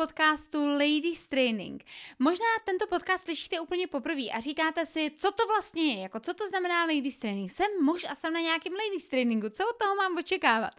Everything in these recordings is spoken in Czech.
podcastu Ladies Training. Možná tento podcast slyšíte úplně poprvé a říkáte si, co to vlastně je, jako co to znamená Ladies Training. Jsem muž a jsem na nějakém Ladies Trainingu, co od toho mám očekávat?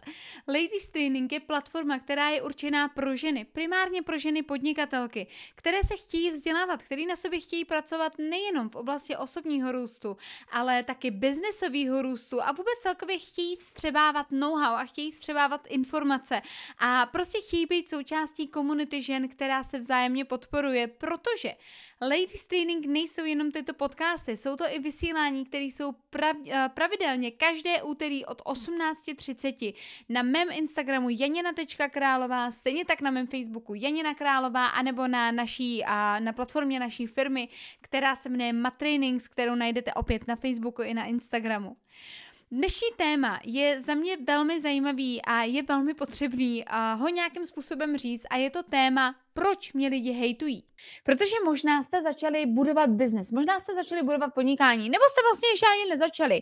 Ladies Training je platforma, která je určená pro ženy, primárně pro ženy podnikatelky, které se chtějí vzdělávat, které na sobě chtějí pracovat nejenom v oblasti osobního růstu, ale taky biznesového růstu a vůbec celkově chtějí vstřebávat know-how a chtějí vstřebávat informace a prostě chtějí být součástí komunity žen, která se vzájemně podporuje, protože Ladies Training nejsou jenom tyto podcasty, jsou to i vysílání, které jsou prav, eh, pravidelně každé úterý od 18.30 na mém Instagramu janina.králová, stejně tak na mém Facebooku Janina Králová, anebo na naší, a na platformě naší firmy, která se jmenuje Matrainings, kterou najdete opět na Facebooku i na Instagramu. Dnešní téma je za mě velmi zajímavý a je velmi potřebný a ho nějakým způsobem říct a je to téma, proč mě lidi hejtují. Protože možná jste začali budovat biznes, možná jste začali budovat podnikání, nebo jste vlastně ještě ani nezačali.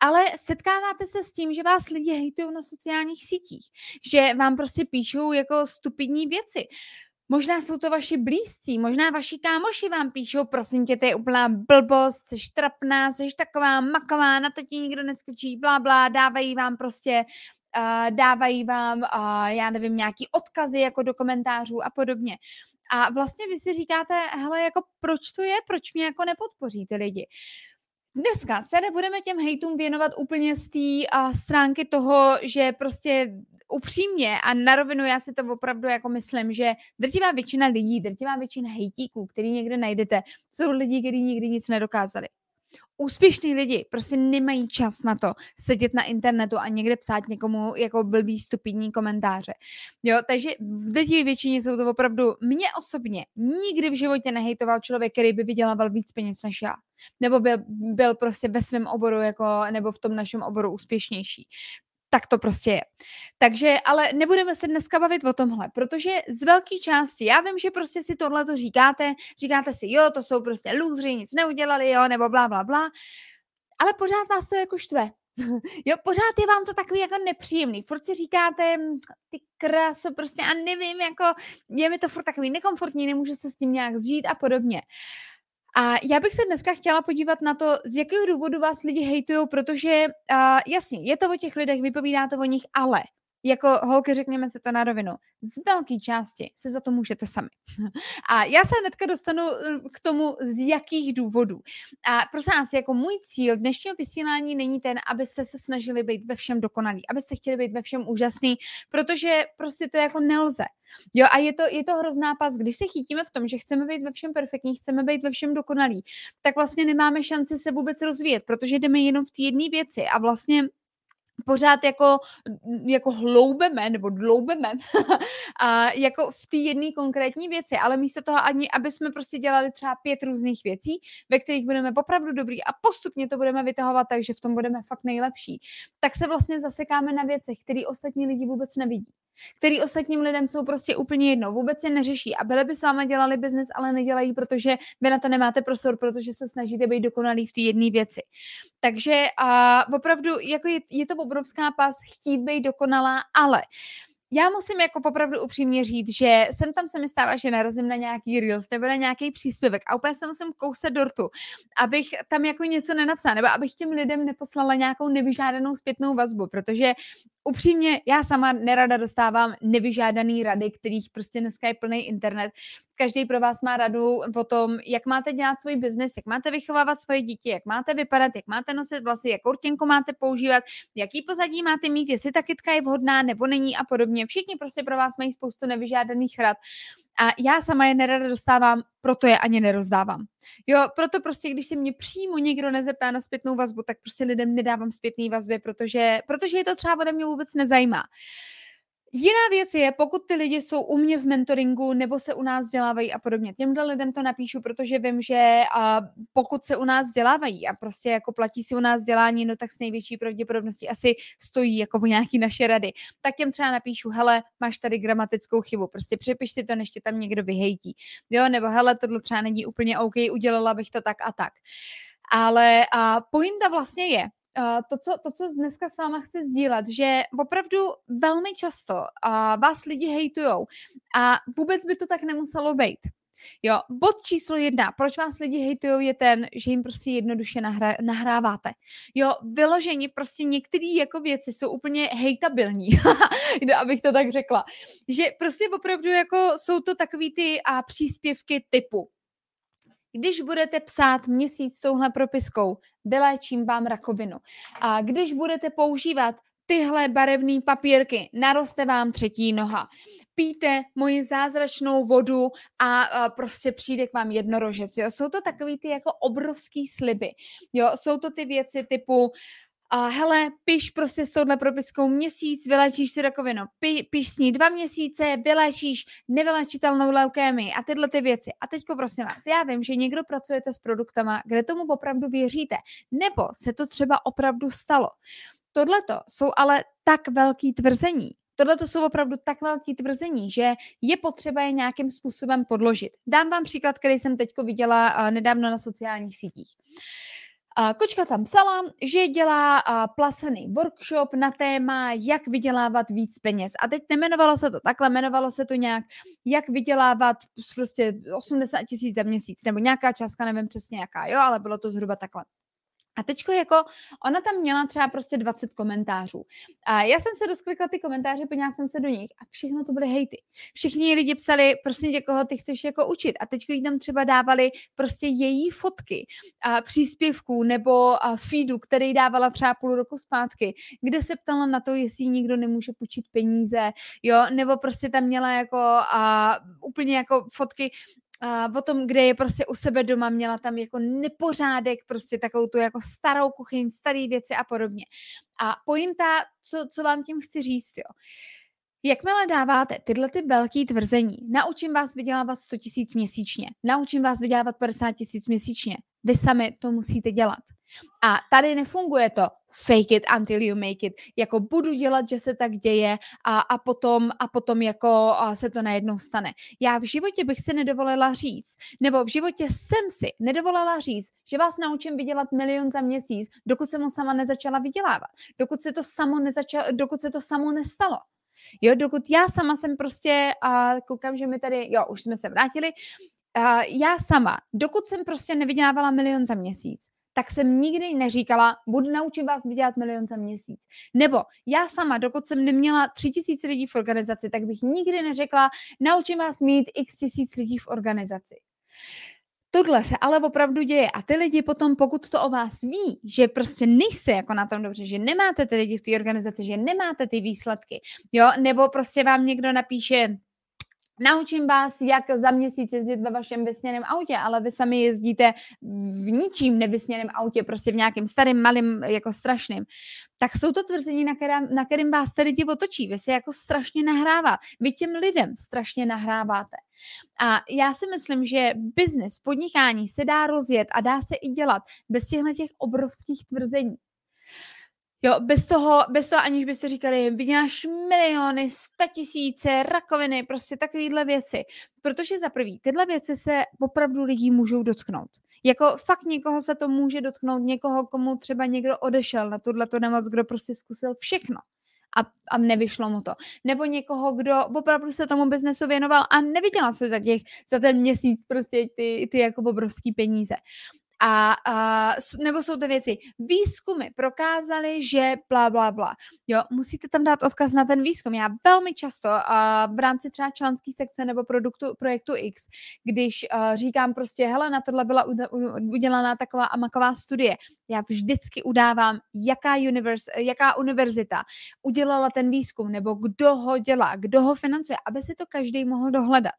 Ale setkáváte se s tím, že vás lidi hejtují na sociálních sítích, že vám prostě píšou jako stupidní věci. Možná jsou to vaši blízcí, možná vaši kámoši vám píšou, prosím tě, to je úplná blbost, jsi trapná, jsi taková maková, na to ti nikdo neskočí, blá, blá, dávají vám prostě, uh, dávají vám, uh, já nevím, nějaký odkazy jako do komentářů a podobně. A vlastně vy si říkáte, hele, jako proč to je, proč mě jako nepodpoří ty lidi. Dneska se nebudeme těm hejtům věnovat úplně z té stránky toho, že prostě upřímně a na rovinu já si to opravdu jako myslím, že drtivá většina lidí, drtivá většina hejtíků, který někde najdete, jsou lidi, kteří nikdy nic nedokázali. Úspěšní lidi prostě nemají čas na to sedět na internetu a někde psát někomu jako blbý stupidní komentáře. Jo, takže v drtivé většině jsou to opravdu, mě osobně nikdy v životě nehejtoval člověk, který by vydělával víc peněz než já. Nebo byl, byl prostě ve svém oboru jako, nebo v tom našem oboru úspěšnější tak to prostě je. Takže, ale nebudeme se dneska bavit o tomhle, protože z velké části, já vím, že prostě si tohle to říkáte, říkáte si, jo, to jsou prostě lůzři, nic neudělali, jo, nebo blá, blá, blá, ale pořád vás to jako štve. jo, pořád je vám to takový jako nepříjemný. Furt si říkáte, hm, ty kraso, prostě a nevím, jako je mi to furt takový nekomfortní, nemůžu se s tím nějak zžít a podobně. A já bych se dneska chtěla podívat na to, z jakého důvodu vás lidi hejtují, protože uh, jasně, je to o těch lidech, vypovídá to o nich, ale jako holky, řekněme se to na rovinu, z velké části se za to můžete sami. A já se hnedka dostanu eh, k tomu, z jakých důvodů. A prosím vás, jako můj cíl dnešního vysílání není ten, abyste se snažili být ve všem dokonalí, abyste chtěli být ve všem úžasný, protože prostě to jako nelze. Jo, a je to, je to hrozná pas, když se chytíme v tom, že chceme být ve všem perfektní, chceme být ve všem dokonalí, tak vlastně nemáme šanci se vůbec rozvíjet, protože jdeme jenom v té jedné věci a vlastně pořád jako, jako hloubeme nebo dloubeme a jako v té jedné konkrétní věci, ale místo toho ani, aby jsme prostě dělali třeba pět různých věcí, ve kterých budeme opravdu dobrý a postupně to budeme vytahovat tak, že v tom budeme fakt nejlepší, tak se vlastně zasekáme na věcech, které ostatní lidi vůbec nevidí který ostatním lidem jsou prostě úplně jedno, vůbec je neřeší a byli by s váma dělali biznes, ale nedělají, protože vy na to nemáte prostor, protože se snažíte být dokonalý v té jedné věci. Takže a opravdu jako je, je to obrovská past chtít být dokonalá, ale já musím jako opravdu upřímně říct, že jsem tam se mi stává, že narazím na nějaký reels nebo na nějaký příspěvek a úplně se musím kousat dortu, abych tam jako něco nenapsala, nebo abych těm lidem neposlala nějakou nevyžádanou zpětnou vazbu, protože upřímně, já sama nerada dostávám nevyžádaný rady, kterých prostě dneska je plný internet. Každý pro vás má radu o tom, jak máte dělat svůj biznes, jak máte vychovávat svoje děti, jak máte vypadat, jak máte nosit vlasy, jakou rtěnku máte používat, jaký pozadí máte mít, jestli ta kytka je vhodná nebo není a podobně. Všichni prostě pro vás mají spoustu nevyžádaných rad. A já sama je nerada dostávám, proto je ani nerozdávám. Jo, proto prostě, když se mě přímo někdo nezeptá na zpětnou vazbu, tak prostě lidem nedávám zpětný vazby, protože, protože je to třeba ode mě vůbec nezajímá. Jiná věc je, pokud ty lidi jsou u mě v mentoringu nebo se u nás vzdělávají a podobně. Těmhle lidem to napíšu, protože vím, že a pokud se u nás vzdělávají a prostě jako platí si u nás vzdělání, no tak s největší pravděpodobností asi stojí jako o nějaký naše rady. Tak těm třeba napíšu, hele, máš tady gramatickou chybu, prostě přepiš si to, než tě tam někdo vyhejtí. Jo, nebo hele, tohle třeba není úplně OK, udělala bych to tak a tak. Ale a pointa vlastně je, to, co, to, co dneska s váma chci sdílet, že opravdu velmi často uh, vás lidi hejtujou a vůbec by to tak nemuselo být. Jo, bod číslo jedna, proč vás lidi hejtují, je ten, že jim prostě jednoduše nahra, nahráváte. Jo, vyložení prostě některé jako věci jsou úplně hejtabilní, abych to tak řekla. Že prostě opravdu jako jsou to takový ty a příspěvky typu když budete psát měsíc touhle propiskou, vyléčím vám rakovinu. A když budete používat tyhle barevné papírky, naroste vám třetí noha pijte moji zázračnou vodu a, a prostě přijde k vám jednorožec. Jo? Jsou to takový ty jako obrovský sliby. Jo? Jsou to ty věci typu a hele, piš prostě s touhle propiskou měsíc, vylečíš si rakovinu, Pi, piš s ní dva měsíce, vylečíš nevylečitelnou leukémii a tyhle ty věci. A teďko prosím vás, já vím, že někdo pracujete s produktama, kde tomu opravdu věříte, nebo se to třeba opravdu stalo. Tohle jsou ale tak velký tvrzení, Tohle to jsou opravdu tak velké tvrzení, že je potřeba je nějakým způsobem podložit. Dám vám příklad, který jsem teď viděla nedávno na sociálních sítích. Kočka tam psala, že dělá placený workshop na téma, jak vydělávat víc peněz. A teď nemenovalo se to takhle, jmenovalo se to nějak, jak vydělávat prostě 80 tisíc za měsíc, nebo nějaká částka, nevím přesně jaká, jo, ale bylo to zhruba takhle. A teďko jako, ona tam měla třeba prostě 20 komentářů. A já jsem se rozklikla ty komentáře, podívala jsem se do nich a všechno to byly hejty. Všichni lidi psali, prostě tě, koho ty chceš jako učit. A teďko jí tam třeba dávali prostě její fotky a příspěvků nebo a feedu, který dávala třeba půl roku zpátky, kde se ptala na to, jestli nikdo nemůže půjčit peníze, jo, nebo prostě tam měla jako a úplně jako fotky uh, o tom, kde je prostě u sebe doma, měla tam jako nepořádek, prostě takovou tu jako starou kuchyň, staré věci a podobně. A pointa, co, co vám tím chci říct, jo. Jakmile dáváte tyhle ty velké tvrzení, naučím vás vydělávat 100 tisíc měsíčně, naučím vás vydělávat 50 tisíc měsíčně, vy sami to musíte dělat. A tady nefunguje to fake it until you make it, jako budu dělat, že se tak děje a, a, potom, a potom jako a se to najednou stane. Já v životě bych si nedovolila říct, nebo v životě jsem si nedovolila říct, že vás naučím vydělat milion za měsíc, dokud jsem ho sama nezačala vydělávat, dokud se to samo, nezačalo, dokud se to samo nestalo. Jo, dokud já sama jsem prostě, a koukám, že mi tady, jo, už jsme se vrátili, a já sama, dokud jsem prostě nevydělávala milion za měsíc, tak jsem nikdy neříkala, budu naučit vás vydělat milion za měsíc. Nebo já sama, dokud jsem neměla tři tisíc lidí v organizaci, tak bych nikdy neřekla, naučím vás mít x tisíc lidí v organizaci. Tohle se ale opravdu děje a ty lidi potom, pokud to o vás ví, že prostě nejste jako na tom dobře, že nemáte ty lidi v té organizaci, že nemáte ty výsledky, jo, nebo prostě vám někdo napíše, Naučím vás, jak za měsíc jezdit ve vašem vysněném autě, ale vy sami jezdíte v ničím nevysněném autě, prostě v nějakém starém, malým, jako strašným. Tak jsou to tvrzení, na, která, na kterým vás ty lidi otočí. Vy se jako strašně nahrává. Vy těm lidem strašně nahráváte. A já si myslím, že biznis, podnikání se dá rozjet a dá se i dělat bez těchto těch obrovských tvrzení. Jo, bez toho, bez toho aniž byste říkali, vyděláš miliony, sta tisíce, rakoviny, prostě takovéhle věci. Protože za prvý, tyhle věci se opravdu lidí můžou dotknout. Jako fakt někoho se to může dotknout, někoho, komu třeba někdo odešel na tuhle nemoc, kdo prostě zkusil všechno a, a nevyšlo mu to. Nebo někoho, kdo opravdu se tomu biznesu věnoval a nevydělal se za, těch, za ten měsíc prostě ty, ty jako obrovský peníze. A, a, nebo jsou to věci, výzkumy prokázaly, že bla, bla, bla. Jo, musíte tam dát odkaz na ten výzkum. Já velmi často a v rámci třeba členské sekce nebo produktu, projektu X, když a, říkám prostě, hele, na tohle byla udělaná taková a maková studie, já vždycky udávám, jaká, univers, jaká univerzita udělala ten výzkum, nebo kdo ho dělá, kdo ho financuje, aby si to každý mohl dohledat.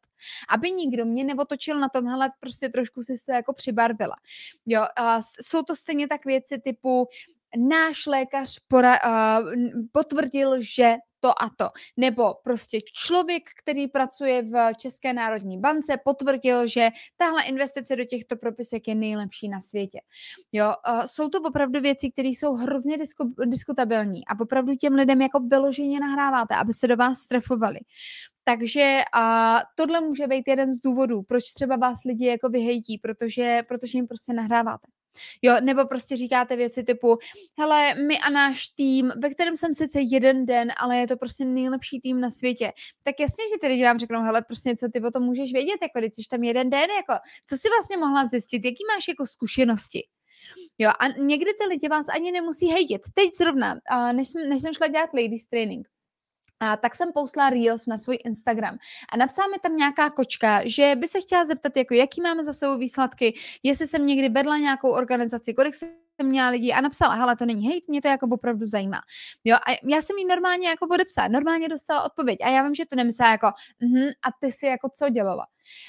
Aby nikdo mě neotočil na tom, hele, prostě trošku si to jako přibarvila. Jo, a jsou to stejně tak věci typu náš lékař pora, uh, potvrdil, že to a to. Nebo prostě člověk, který pracuje v České národní bance, potvrdil, že tahle investice do těchto propisek je nejlepší na světě. Jo, uh, jsou to opravdu věci, které jsou hrozně disku, diskutabilní a opravdu těm lidem jako vyloženě nahráváte, aby se do vás strefovali. Takže a tohle může být jeden z důvodů, proč třeba vás lidi jako vyhejtí, protože, protože jim prostě nahráváte. Jo, nebo prostě říkáte věci typu, hele, my a náš tým, ve kterém jsem sice jeden den, ale je to prostě nejlepší tým na světě. Tak jasně, že ty lidi vám řeknou, hele, prostě co ty o tom můžeš vědět, jako když jsi tam jeden den, jako, co si vlastně mohla zjistit, jaký máš jako zkušenosti. Jo, a někdy ty lidi vás ani nemusí hejtit. Teď zrovna, než jsem, než jsem šla dělat ladies training, a tak jsem poslala Reels na svůj Instagram a napsala mi tam nějaká kočka, že by se chtěla zeptat, jako jaký máme za sebou výsledky, jestli jsem někdy vedla nějakou organizaci, kolik jsem měla lidí a napsala, hele, to není hejt, mě to jako opravdu zajímá. Jo, a já jsem jí normálně jako odepsala, normálně dostala odpověď a já vím, že to nemyslela jako, uh-huh, a ty si jako co dělala.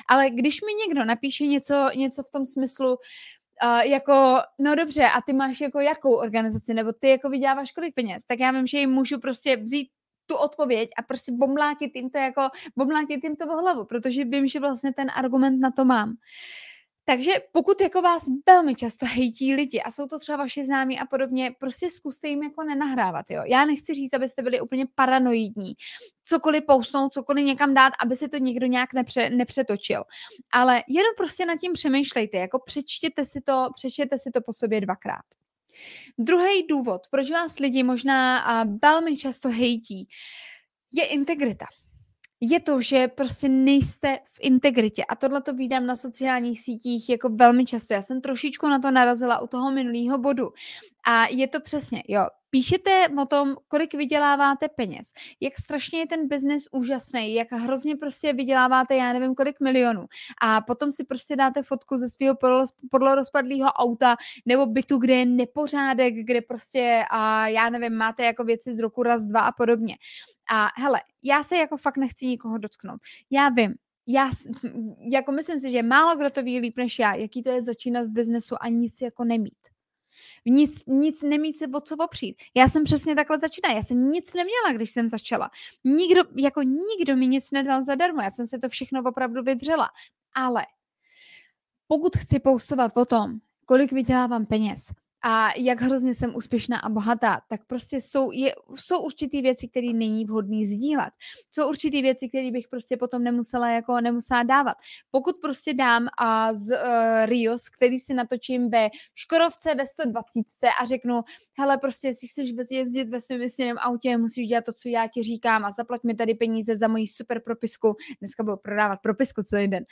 Ale když mi někdo napíše něco, něco v tom smyslu, Uh, jako, no dobře, a ty máš jako jakou organizaci, nebo ty jako vyděláváš kolik peněz, tak já vím, že jim můžu prostě vzít tu odpověď a prostě bomlátit jim to jako, bomlátit jim to v hlavu, protože vím, že vlastně ten argument na to mám. Takže pokud jako vás velmi často hejtí lidi a jsou to třeba vaši známí a podobně, prostě zkuste jim jako nenahrávat, jo. Já nechci říct, abyste byli úplně paranoidní, cokoliv pousnout, cokoliv někam dát, aby se to někdo nějak nepře, nepřetočil. Ale jenom prostě nad tím přemýšlejte, jako přečtěte si to, přečtěte si to po sobě dvakrát. Druhý důvod, proč vás lidi možná velmi často hejtí, je integrita. Je to, že prostě nejste v integritě a tohle to vídám na sociálních sítích jako velmi často. Já jsem trošičku na to narazila u toho minulého bodu. A je to přesně, jo, Píšete o tom, kolik vyděláváte peněz, jak strašně je ten biznis úžasný, jak hrozně prostě vyděláváte, já nevím, kolik milionů. A potom si prostě dáte fotku ze svého podlorozpadlého auta nebo bytu, kde je nepořádek, kde prostě, a já nevím, máte jako věci z roku raz, dva a podobně. A hele, já se jako fakt nechci nikoho dotknout. Já vím, já jako myslím si, že málo kdo to ví líp než já, jaký to je začínat v biznesu a nic jako nemít nic, nic nemít se o co opřít. Já jsem přesně takhle začínala. Já jsem nic neměla, když jsem začala. Nikdo, jako nikdo mi nic nedal zadarmo. Já jsem se to všechno opravdu vydřela. Ale pokud chci postovat o tom, kolik vydělávám peněz, a jak hrozně jsem úspěšná a bohatá, tak prostě jsou, je, jsou určitý věci, které není vhodný sdílet. Jsou určitý věci, které bych prostě potom nemusela jako nemusela dávat. Pokud prostě dám a z uh, Reels, který si natočím ve Škodovce ve 120 a řeknu, hele, prostě jestli chceš jezdit ve svém vysněném autě, musíš dělat to, co já ti říkám a zaplať mi tady peníze za moji super propisku. Dneska budu prodávat propisku celý den.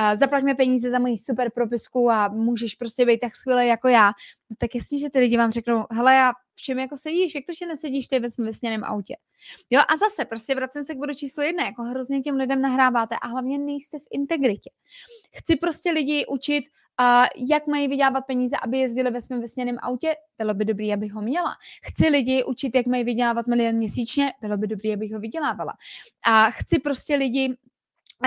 Uh, zaplať mi peníze za moji super propisku a můžeš prostě být tak skvělý jako já No tak jasně, že ty lidi vám řeknou, hele, já v čem jako sedíš, jak to, že nesedíš ty ve svém vysněném autě. Jo a zase, prostě vracím se k bodu číslo jedna, jako hrozně těm lidem nahráváte a hlavně nejste v integritě. Chci prostě lidi učit, a jak mají vydělávat peníze, aby jezdili ve svém vysněném autě, bylo by dobré, abych ho měla. Chci lidi učit, jak mají vydělávat milion měsíčně, bylo by dobré, abych ho vydělávala. A chci prostě lidi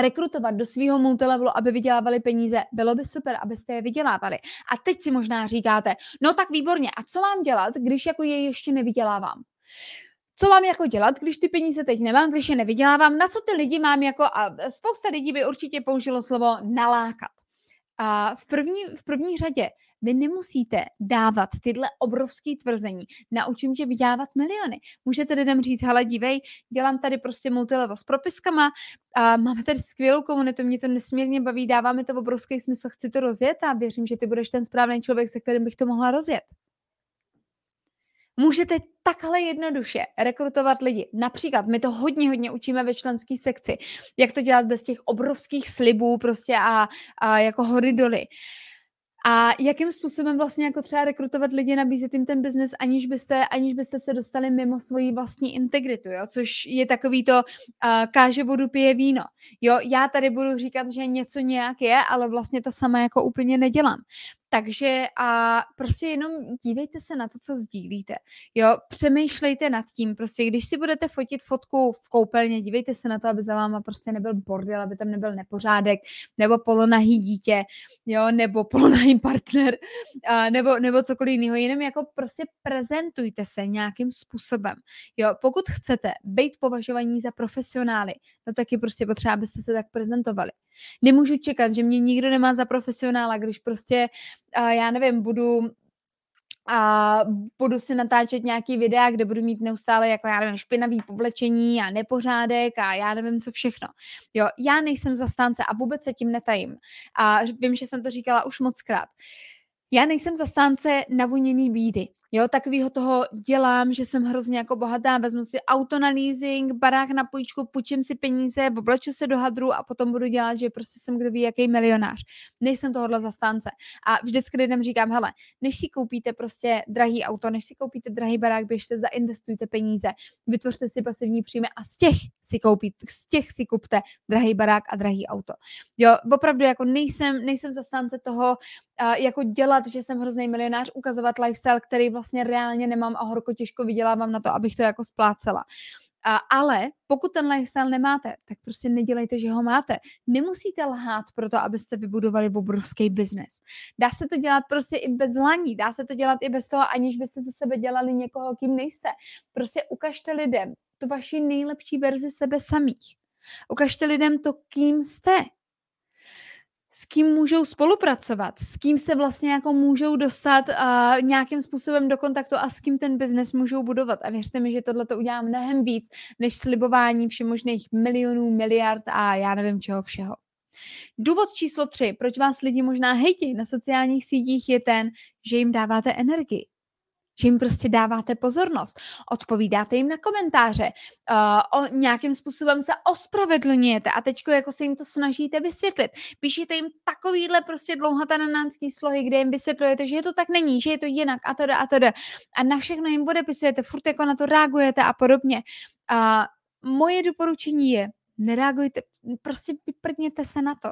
rekrutovat do svého multilevelu, aby vydělávali peníze, bylo by super, abyste je vydělávali. A teď si možná říkáte, no tak výborně, a co mám dělat, když jako je ještě nevydělávám? co mám jako dělat, když ty peníze teď nemám, když je nevydělávám, na co ty lidi mám jako, a spousta lidí by určitě použilo slovo nalákat. A v první, v první řadě vy nemusíte dávat tyhle obrovské tvrzení. Naučím tě vydělávat miliony. Můžete lidem říct, hele, dívej, dělám tady prostě multilevel s propiskama a máme tady skvělou komunitu, mě to nesmírně baví, dává mi to obrovský smysl, chci to rozjet a věřím, že ty budeš ten správný člověk, se kterým bych to mohla rozjet. Můžete takhle jednoduše rekrutovat lidi. Například my to hodně, hodně učíme ve členské sekci, jak to dělat bez těch obrovských slibů prostě a, a jako hory doly. A jakým způsobem vlastně jako třeba rekrutovat lidi, nabízet jim ten biznes, aniž byste, aniž byste se dostali mimo svoji vlastní integritu, jo? což je takový to, uh, káže vodu, pije víno. Jo, já tady budu říkat, že něco nějak je, ale vlastně to sama jako úplně nedělám. Takže a prostě jenom dívejte se na to, co sdílíte. Jo, přemýšlejte nad tím. Prostě když si budete fotit fotku v koupelně, dívejte se na to, aby za váma prostě nebyl bordel, aby tam nebyl nepořádek, nebo polonahý dítě, jo, nebo polonahý partner, a, nebo, nebo cokoliv jiného. Jenom jako prostě prezentujte se nějakým způsobem. Jo, pokud chcete být považovaní za profesionály, no taky prostě potřeba, abyste se tak prezentovali. Nemůžu čekat, že mě nikdo nemá za profesionála, když prostě, já nevím, budu a budu si natáčet nějaký videa, kde budu mít neustále jako, já nevím, špinavý povlečení a nepořádek a já nevím, co všechno. Jo, já nejsem zastánce a vůbec se tím netajím. A vím, že jsem to říkala už moc krát. Já nejsem zastánce navoněný bídy. Jo, takového toho dělám, že jsem hrozně jako bohatá, vezmu si auto na leasing, barák na půjčku, půjčím si peníze, obleču se do hadru a potom budu dělat, že prostě jsem kdo ví, jaký milionář. Nejsem tohohle zastánce. A vždycky lidem říkám, hele, než si koupíte prostě drahý auto, než si koupíte drahý barák, běžte, zainvestujte peníze, vytvořte si pasivní příjmy a z těch si koupíte, z těch si kupte drahý barák a drahý auto. Jo, opravdu jako nejsem, nejsem zastánce toho, jako dělat, že jsem hrozný milionář, ukazovat lifestyle, který vlastně reálně nemám a horko těžko vydělávám na to, abych to jako splácela. A, ale pokud ten lifestyle nemáte, tak prostě nedělejte, že ho máte. Nemusíte lhát pro to, abyste vybudovali obrovský biznes. Dá se to dělat prostě i bez laní, dá se to dělat i bez toho, aniž byste ze sebe dělali někoho, kým nejste. Prostě ukažte lidem tu vaši nejlepší verzi sebe samých. Ukažte lidem to, kým jste s kým můžou spolupracovat, s kým se vlastně jako můžou dostat uh, nějakým způsobem do kontaktu a s kým ten biznes můžou budovat. A věřte mi, že tohle to udělá mnohem víc, než slibování všemožných milionů, miliard a já nevím čeho všeho. Důvod číslo tři, proč vás lidi možná hejtí na sociálních sítích, je ten, že jim dáváte energii že jim prostě dáváte pozornost, odpovídáte jim na komentáře, uh, o, nějakým způsobem se ospravedlňujete a teďko jako se jim to snažíte vysvětlit. Píšete jim takovýhle prostě dlouhatanánský slohy, kde jim vysvětlujete, že je to tak není, že je to jinak a to a to A na všechno jim podepisujete, furt jako na to reagujete a podobně. A moje doporučení je, nereagujte, prostě vyprdněte se na to.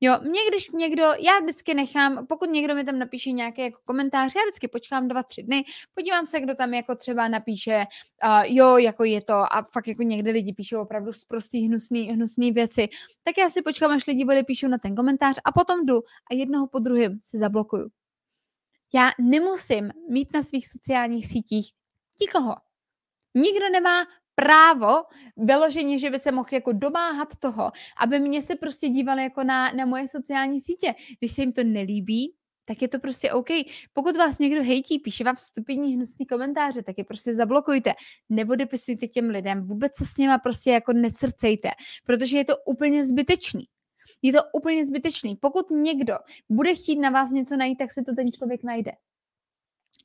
Jo, mě když někdo, já vždycky nechám, pokud někdo mi tam napíše nějaký jako komentář, já vždycky počkám dva, tři dny, podívám se, kdo tam jako třeba napíše, uh, jo, jako je to, a fakt jako někdy lidi píšou opravdu z prostý hnusný, hnusný věci, tak já si počkám, až lidi bude píšou na ten komentář a potom jdu a jednoho po druhém si zablokuju. Já nemusím mít na svých sociálních sítích nikoho. Nikdo nemá právo vyloženě, že by se mohl jako domáhat toho, aby mě se prostě dívali jako na, na moje sociální sítě. Když se jim to nelíbí, tak je to prostě OK. Pokud vás někdo hejtí, píše vám stupidní hnusný komentáře, tak je prostě zablokujte. Nebo depisujte těm lidem, vůbec se s něma prostě jako necrcejte, protože je to úplně zbytečný. Je to úplně zbytečný. Pokud někdo bude chtít na vás něco najít, tak se to ten člověk najde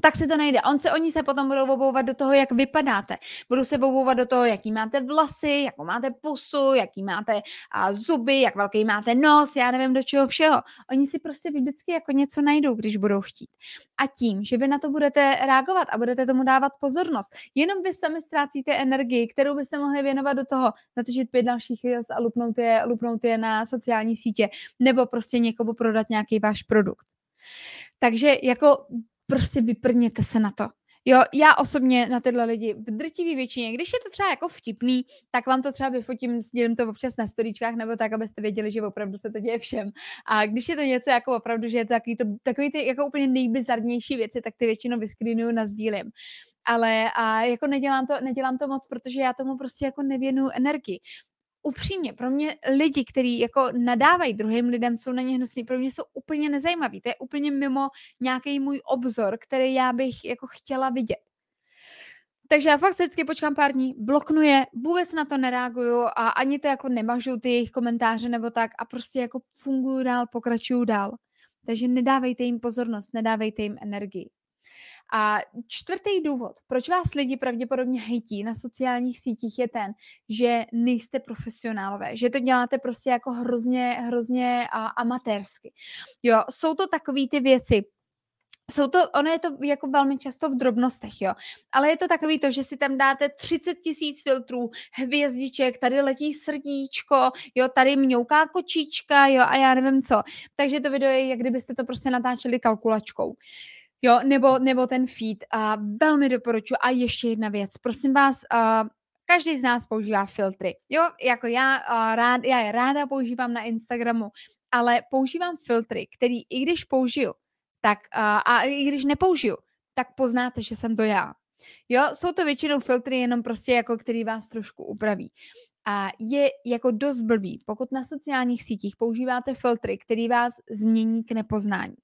tak si to nejde. On se, oni se potom budou obouvat do toho, jak vypadáte. Budou se obouvat do toho, jaký máte vlasy, jakou máte pusu, jaký máte a, zuby, jak velký máte nos, já nevím do čeho všeho. Oni si prostě vždycky jako něco najdou, když budou chtít. A tím, že vy na to budete reagovat a budete tomu dávat pozornost, jenom vy sami ztrácíte energii, kterou byste mohli věnovat do toho, natočit pět dalších reels a lupnout je, lupnout je na sociální sítě, nebo prostě někomu prodat nějaký váš produkt. Takže jako prostě vyprněte se na to. Jo, já osobně na tyhle lidi v drtivý většině, když je to třeba jako vtipný, tak vám to třeba vyfotím, sdílím to občas na storíčkách, nebo tak, abyste věděli, že opravdu se to děje všem. A když je to něco jako opravdu, že je to takový, to, takový ty jako úplně nejbizarnější věci, tak ty většinou vyskrinuju na sdílím ale a jako nedělám to, nedělám to moc, protože já tomu prostě jako nevěnu energii upřímně, pro mě lidi, kteří jako nadávají druhým lidem, jsou na ně hnusní, pro mě jsou úplně nezajímaví. To je úplně mimo nějaký můj obzor, který já bych jako chtěla vidět. Takže já fakt vždycky počkám pár dní, bloknuje, vůbec na to nereaguju a ani to jako nemažu ty jejich komentáře nebo tak a prostě jako funguju dál, pokračuju dál. Takže nedávejte jim pozornost, nedávejte jim energii. A čtvrtý důvod, proč vás lidi pravděpodobně hejtí na sociálních sítích, je ten, že nejste profesionálové, že to děláte prostě jako hrozně, hrozně a, amatérsky. Jo, jsou to takové ty věci, jsou to, ono je to jako velmi často v drobnostech, jo. Ale je to takový to, že si tam dáte 30 tisíc filtrů, hvězdiček, tady letí srdíčko, jo, tady mňouká kočička, jo, a já nevím co. Takže to video je, jak kdybyste to prostě natáčeli kalkulačkou. Jo, nebo, nebo ten feed. A velmi doporučuji. A ještě jedna věc. Prosím vás, uh, každý z nás používá filtry. Jo, jako já, rád, já je ráda používám na Instagramu, ale používám filtry, který i když použiju, tak uh, a i když nepoužiju, tak poznáte, že jsem to já. Jo, jsou to většinou filtry jenom prostě jako, který vás trošku upraví. A je jako dost blbý, pokud na sociálních sítích používáte filtry, který vás změní k nepoznání.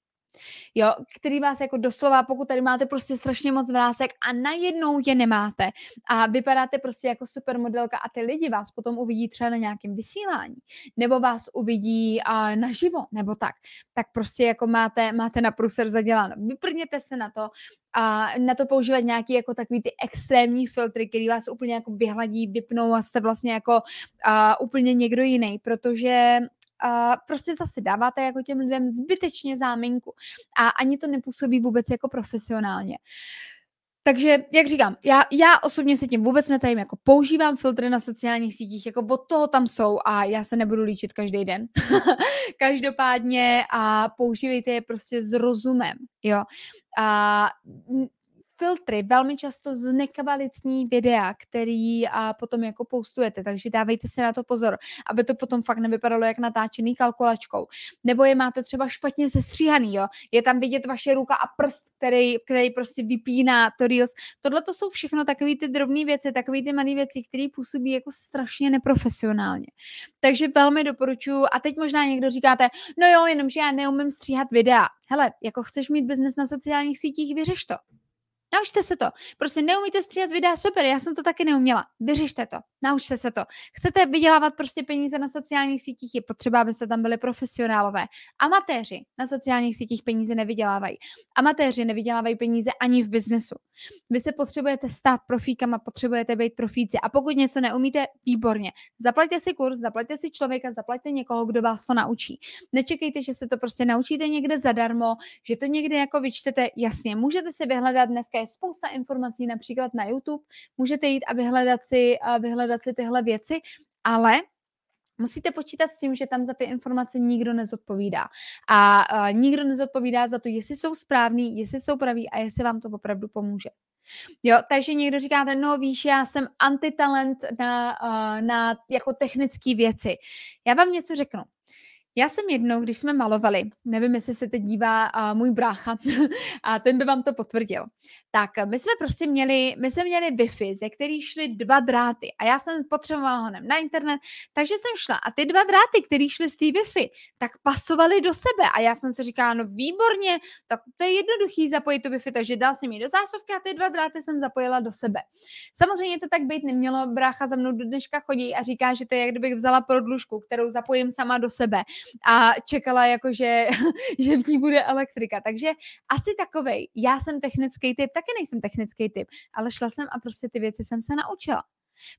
Jo, který vás jako doslova, pokud tady máte prostě strašně moc vrásek a najednou je nemáte a vypadáte prostě jako supermodelka a ty lidi vás potom uvidí třeba na nějakém vysílání, nebo vás uvidí uh, naživo, nebo tak, tak prostě jako máte, máte na pruser zaděláno. Vyprněte se na to, a na to používat nějaký jako takový ty extrémní filtry, který vás úplně jako vyhladí, vypnou a jste vlastně jako uh, úplně někdo jiný, protože prostě zase dáváte jako těm lidem zbytečně záminku a ani to nepůsobí vůbec jako profesionálně. Takže, jak říkám, já, já osobně se tím vůbec netajím, jako používám filtry na sociálních sítích, jako od toho tam jsou a já se nebudu líčit každý den. Každopádně a používejte je prostě s rozumem, jo. A filtry velmi často z nekvalitní videa, který a potom jako postujete, takže dávejte si na to pozor, aby to potom fakt nevypadalo jak natáčený kalkulačkou. Nebo je máte třeba špatně sestříhaný, jo. Je tam vidět vaše ruka a prst, který, který prostě vypíná to reels. Tohle to jsou všechno takové ty drobné věci, takové ty malé věci, které působí jako strašně neprofesionálně. Takže velmi doporučuji. A teď možná někdo říkáte, no jo, jenomže já neumím stříhat videa. Hele, jako chceš mít biznes na sociálních sítích, vyřeš to. Naučte se to. Prostě neumíte stříhat videa, super, já jsem to taky neuměla. Vyřešte to, naučte se to. Chcete vydělávat prostě peníze na sociálních sítích, je potřeba, abyste tam byli profesionálové. Amatéři na sociálních sítích peníze nevydělávají. Amatéři nevydělávají peníze ani v biznesu. Vy se potřebujete stát profíkama, potřebujete být profíci. A pokud něco neumíte, výborně. Zaplaťte si kurz, zaplaťte si člověka, zaplaťte někoho, kdo vás to naučí. Nečekejte, že se to prostě naučíte někde zadarmo, že to někde jako vyčtete. Jasně, můžete si vyhledat dneska je spousta informací, například na YouTube. Můžete jít a vyhledat si, a vyhledat si tyhle věci, ale Musíte počítat s tím, že tam za ty informace nikdo nezodpovídá. A, a nikdo nezodpovídá za to, jestli jsou správný, jestli jsou praví a jestli vám to opravdu pomůže. Jo, takže někdo říkáte, no víš, já jsem antitalent na, na jako technické věci. Já vám něco řeknu. Já jsem jednou, když jsme malovali, nevím, jestli se teď dívá uh, můj brácha, a ten by vám to potvrdil, tak my jsme prostě měli, my jsme měli Wi-Fi, ze který šly dva dráty a já jsem potřebovala ho na internet, takže jsem šla a ty dva dráty, které šly z té Wi-Fi, tak pasovaly do sebe a já jsem si říkala, no výborně, tak to je jednoduchý zapojit tu Wi-Fi, takže dal jsem ji do zásuvky a ty dva dráty jsem zapojila do sebe. Samozřejmě to tak být nemělo, brácha za mnou do dneška chodí a říká, že to je, jak kdybych vzala prodlužku, kterou zapojím sama do sebe a čekala jako, že, že v ní bude elektrika. Takže asi takovej. Já jsem technický typ, taky nejsem technický typ, ale šla jsem a prostě ty věci jsem se naučila.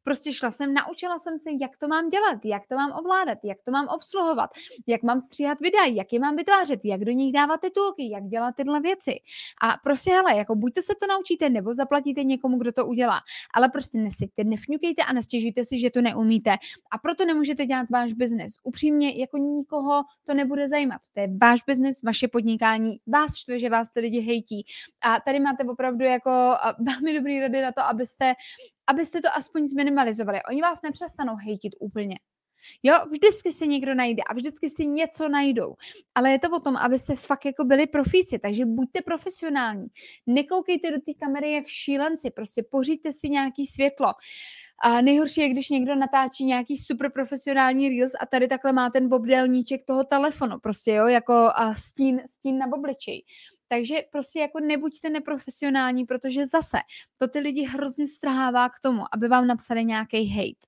Prostě šla jsem, naučila jsem se, jak to mám dělat, jak to mám ovládat, jak to mám obsluhovat, jak mám stříhat videa, jak je mám vytvářet, jak do nich dávat titulky, jak dělat tyhle věci. A prostě hele, jako buďte se to naučíte, nebo zaplatíte někomu, kdo to udělá. Ale prostě nesyďte, nefňukejte a nestěžujte si, že to neumíte. A proto nemůžete dělat váš biznes. Upřímně, jako nikoho to nebude zajímat. To je váš biznes, vaše podnikání, vás štve, že vás ty lidi hejtí. A tady máte opravdu jako velmi dobrý rady na to, abyste abyste to aspoň zminimalizovali. Oni vás nepřestanou hejtit úplně. Jo, vždycky si někdo najde a vždycky si něco najdou. Ale je to o tom, abyste fakt jako byli profíci, takže buďte profesionální. Nekoukejte do té kamery jak šílenci, prostě poříďte si nějaký světlo. A nejhorší je, když někdo natáčí nějaký super profesionální reels a tady takhle má ten obdélníček toho telefonu, prostě jo, jako a stín, stín na obličej. Takže prostě jako nebuďte neprofesionální, protože zase to ty lidi hrozně strhává k tomu, aby vám napsali nějaký hate.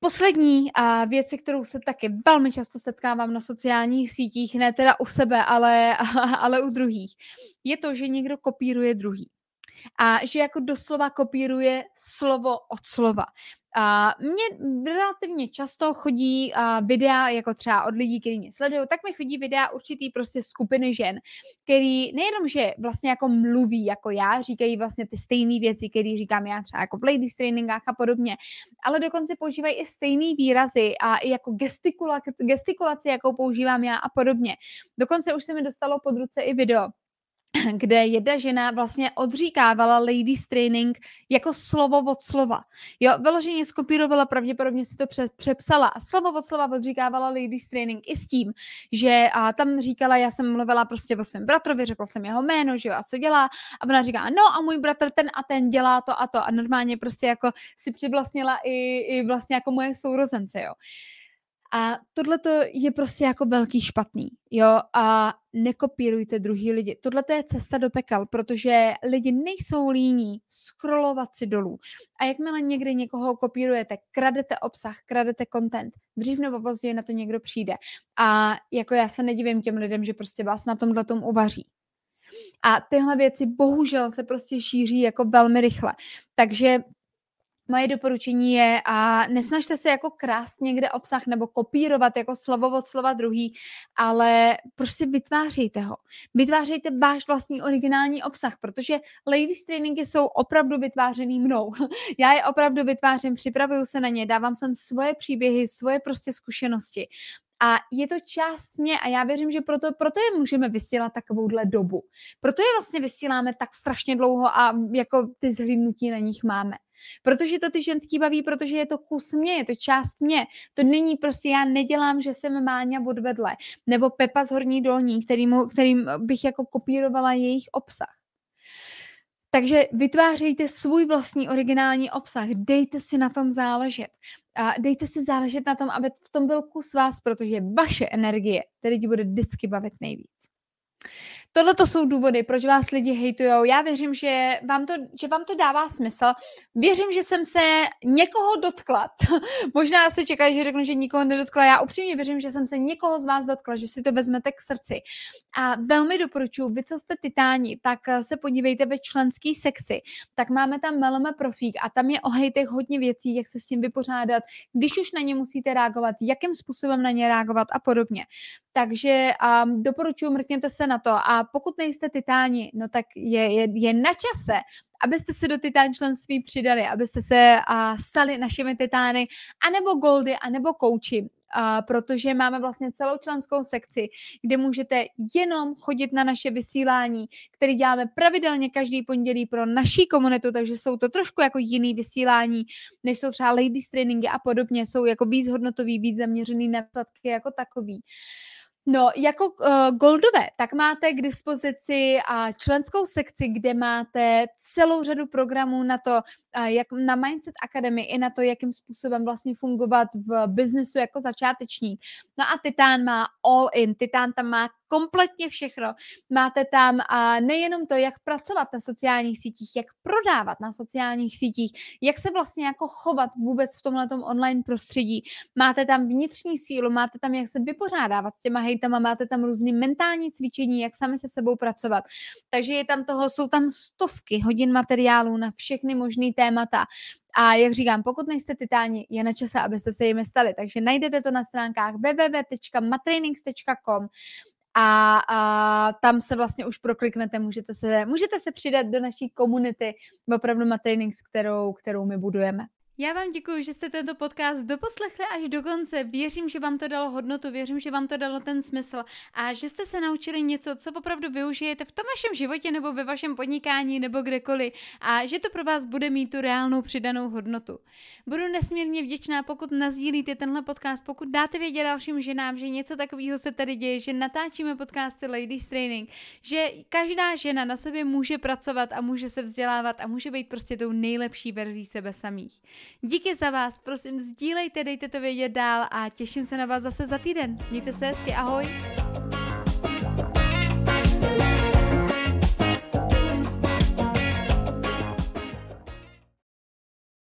Poslední a věc, kterou se taky velmi často setkávám na sociálních sítích, ne teda u sebe, ale, ale u druhých, je to, že někdo kopíruje druhý a že jako doslova kopíruje slovo od slova. A mně relativně často chodí videa, jako třeba od lidí, kteří mě sledují, tak mi chodí videa určitý prostě skupiny žen, který nejenom, že vlastně jako mluví jako já, říkají vlastně ty stejné věci, které říkám já třeba jako v ladies trainingách a podobně, ale dokonce používají i stejné výrazy a i jako gestikula, gestikulaci, jakou používám já a podobně. Dokonce už se mi dostalo pod ruce i video, kde jedna žena vlastně odříkávala ladies training jako slovo od slova. Jo, vyloženě skopírovala, pravděpodobně si to pře- přepsala a slovo od slova odříkávala ladies training i s tím, že a tam říkala, já jsem mluvila prostě o svém bratrovi, řekla jsem jeho jméno, že jo, a co dělá a ona říká, no a můj bratr ten a ten dělá to a to a normálně prostě jako si přivlastnila i, i vlastně jako moje sourozence, jo. A tohle je prostě jako velký špatný, jo, a nekopírujte druhý lidi. Tohle je cesta do pekel, protože lidi nejsou líní scrollovat si dolů. A jakmile někdy někoho kopírujete, kradete obsah, kradete content, dřív nebo později na to někdo přijde. A jako já se nedivím těm lidem, že prostě vás na tomhle tom uvaří. A tyhle věci bohužel se prostě šíří jako velmi rychle. Takže Moje doporučení je a nesnažte se jako krást někde obsah nebo kopírovat jako slovo od slova druhý, ale prostě vytvářejte ho. Vytvářejte váš vlastní originální obsah, protože ladies tréninky jsou opravdu vytvářený mnou. Já je opravdu vytvářím, připravuju se na ně, dávám sem svoje příběhy, svoje prostě zkušenosti. A je to část mě a já věřím, že proto, proto je můžeme vysílat takovouhle dobu. Proto je vlastně vysíláme tak strašně dlouho a jako ty zhlídnutí na nich máme. Protože to ty ženský baví, protože je to kus mě, je to část mě. To není prostě, já nedělám, že jsem Máňa odvedle, nebo Pepa z Horní dolní, kterým, kterým bych jako kopírovala jejich obsah. Takže vytvářejte svůj vlastní originální obsah, dejte si na tom záležet. A dejte si záležet na tom, aby v tom byl kus vás, protože vaše energie, který ti bude vždycky bavit nejvíc. Tohle to jsou důvody, proč vás lidi hejtujou. Já věřím, že vám, to, že vám to dává smysl. Věřím, že jsem se někoho dotkla. Možná jste čekali, že řeknu, že nikoho nedotkla. Já upřímně věřím, že jsem se někoho z vás dotkla, že si to vezmete k srdci. A velmi doporučuji, vy, co jste titáni, tak se podívejte ve členský sekci. Tak máme tam Melome profík a tam je o hejtech hodně věcí, jak se s tím vypořádat, když už na ně musíte reagovat, jakým způsobem na ně reagovat a podobně. Takže um, doporučuji, mrkněte se na to a pokud nejste titáni, no tak je, je, je na čase, abyste se do titán členství přidali, abyste se uh, stali našimi titány, anebo goldy, anebo kouči, uh, protože máme vlastně celou členskou sekci, kde můžete jenom chodit na naše vysílání, které děláme pravidelně každý pondělí pro naší komunitu, takže jsou to trošku jako jiný vysílání, než jsou třeba ladies tréninky a podobně, jsou jako víc hodnotový, víc zaměřený na jako takový. No, jako uh, Goldové, tak máte k dispozici uh, členskou sekci, kde máte celou řadu programů na to, jak na Mindset Academy i na to, jakým způsobem vlastně fungovat v biznesu jako začátečník. No a Titán má all in, Titán tam má kompletně všechno. Máte tam a nejenom to, jak pracovat na sociálních sítích, jak prodávat na sociálních sítích, jak se vlastně jako chovat vůbec v tomhle online prostředí. Máte tam vnitřní sílu, máte tam, jak se vypořádávat s těma hejtama, máte tam různý mentální cvičení, jak sami se sebou pracovat. Takže je tam toho, jsou tam stovky hodin materiálů na všechny možné témata. A jak říkám, pokud nejste titáni, je na čase, abyste se jimi stali. Takže najdete to na stránkách www.matrainings.com a, a tam se vlastně už prokliknete, můžete se, můžete se přidat do naší komunity opravdu Matrainings, kterou, kterou my budujeme. Já vám děkuji, že jste tento podcast doposlechli až do konce. Věřím, že vám to dalo hodnotu, věřím, že vám to dalo ten smysl a že jste se naučili něco, co opravdu využijete v tom vašem životě nebo ve vašem podnikání nebo kdekoliv a že to pro vás bude mít tu reálnou přidanou hodnotu. Budu nesmírně vděčná, pokud nazdílíte tenhle podcast, pokud dáte vědět dalším ženám, že něco takového se tady děje, že natáčíme podcasty Ladies Training, že každá žena na sobě může pracovat a může se vzdělávat a může být prostě tou nejlepší verzí sebe samých. Díky za vás, prosím, sdílejte, dejte to vědět dál a těším se na vás zase za týden. Mějte se hezky, ahoj!